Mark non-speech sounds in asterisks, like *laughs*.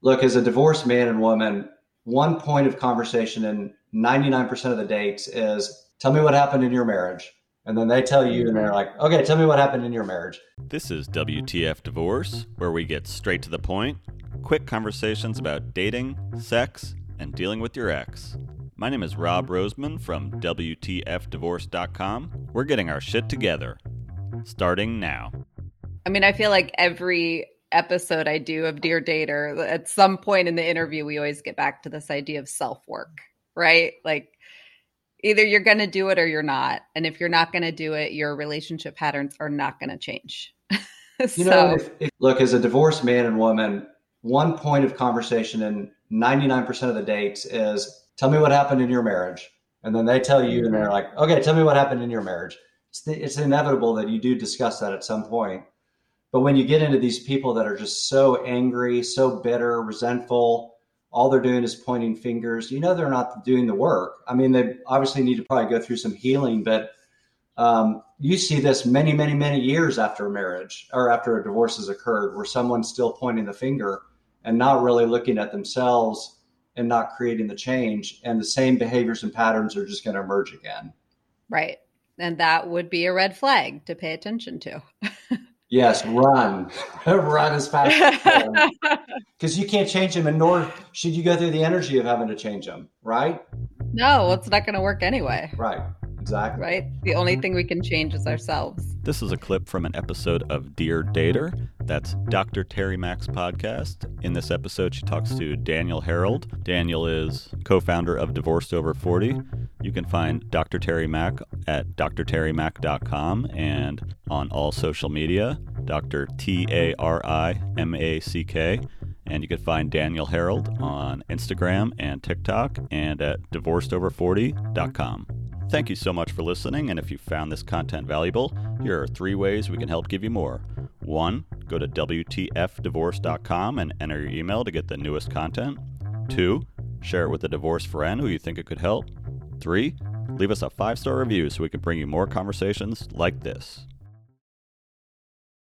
Look, as a divorced man and woman, one point of conversation in 99% of the dates is tell me what happened in your marriage. And then they tell you, and they're like, okay, tell me what happened in your marriage. This is WTF Divorce, where we get straight to the point, quick conversations about dating, sex, and dealing with your ex. My name is Rob Roseman from WTFDivorce.com. We're getting our shit together. Starting now. I mean, I feel like every episode I do of Dear Dater, at some point in the interview, we always get back to this idea of self work, right? Like, either you're going to do it or you're not. And if you're not going to do it, your relationship patterns are not going to change. so, *laughs* you know, if, if, look, as a divorced man and woman, one point of conversation in 99% of the dates is tell me what happened in your marriage. And then they tell you, and mm-hmm. they're like, okay, tell me what happened in your marriage. It's, the, it's inevitable that you do discuss that at some point. But when you get into these people that are just so angry, so bitter, resentful, all they're doing is pointing fingers, you know, they're not doing the work. I mean, they obviously need to probably go through some healing, but um, you see this many, many, many years after a marriage or after a divorce has occurred, where someone's still pointing the finger and not really looking at themselves and not creating the change. And the same behaviors and patterns are just going to emerge again. Right. And that would be a red flag to pay attention to. *laughs* Yes, run, *laughs* run as fast as you can. *laughs* because you can't change them, and nor should you go through the energy of having to change them, right? No, it's not going to work anyway. Right. Exactly. Right? The only mm-hmm. thing we can change is ourselves. This is a clip from an episode of Dear Dater. That's Dr. Tari Mack's podcast. In this episode, she talks to Daniel Harold. Daniel is co founder of Divorced Over 40. You can find Dr. Tari Mack at drtarimack.com and on all social media, Dr. T A R I M A C K. And you can find Daniel Harold on Instagram and TikTok and at divorcedover40.com. Thank you so much for listening, and if you found this content valuable, here are three ways we can help give you more. One, go to WTFdivorce.com and enter your email to get the newest content. Two, share it with a divorced friend who you think it could help. Three, leave us a five star review so we can bring you more conversations like this.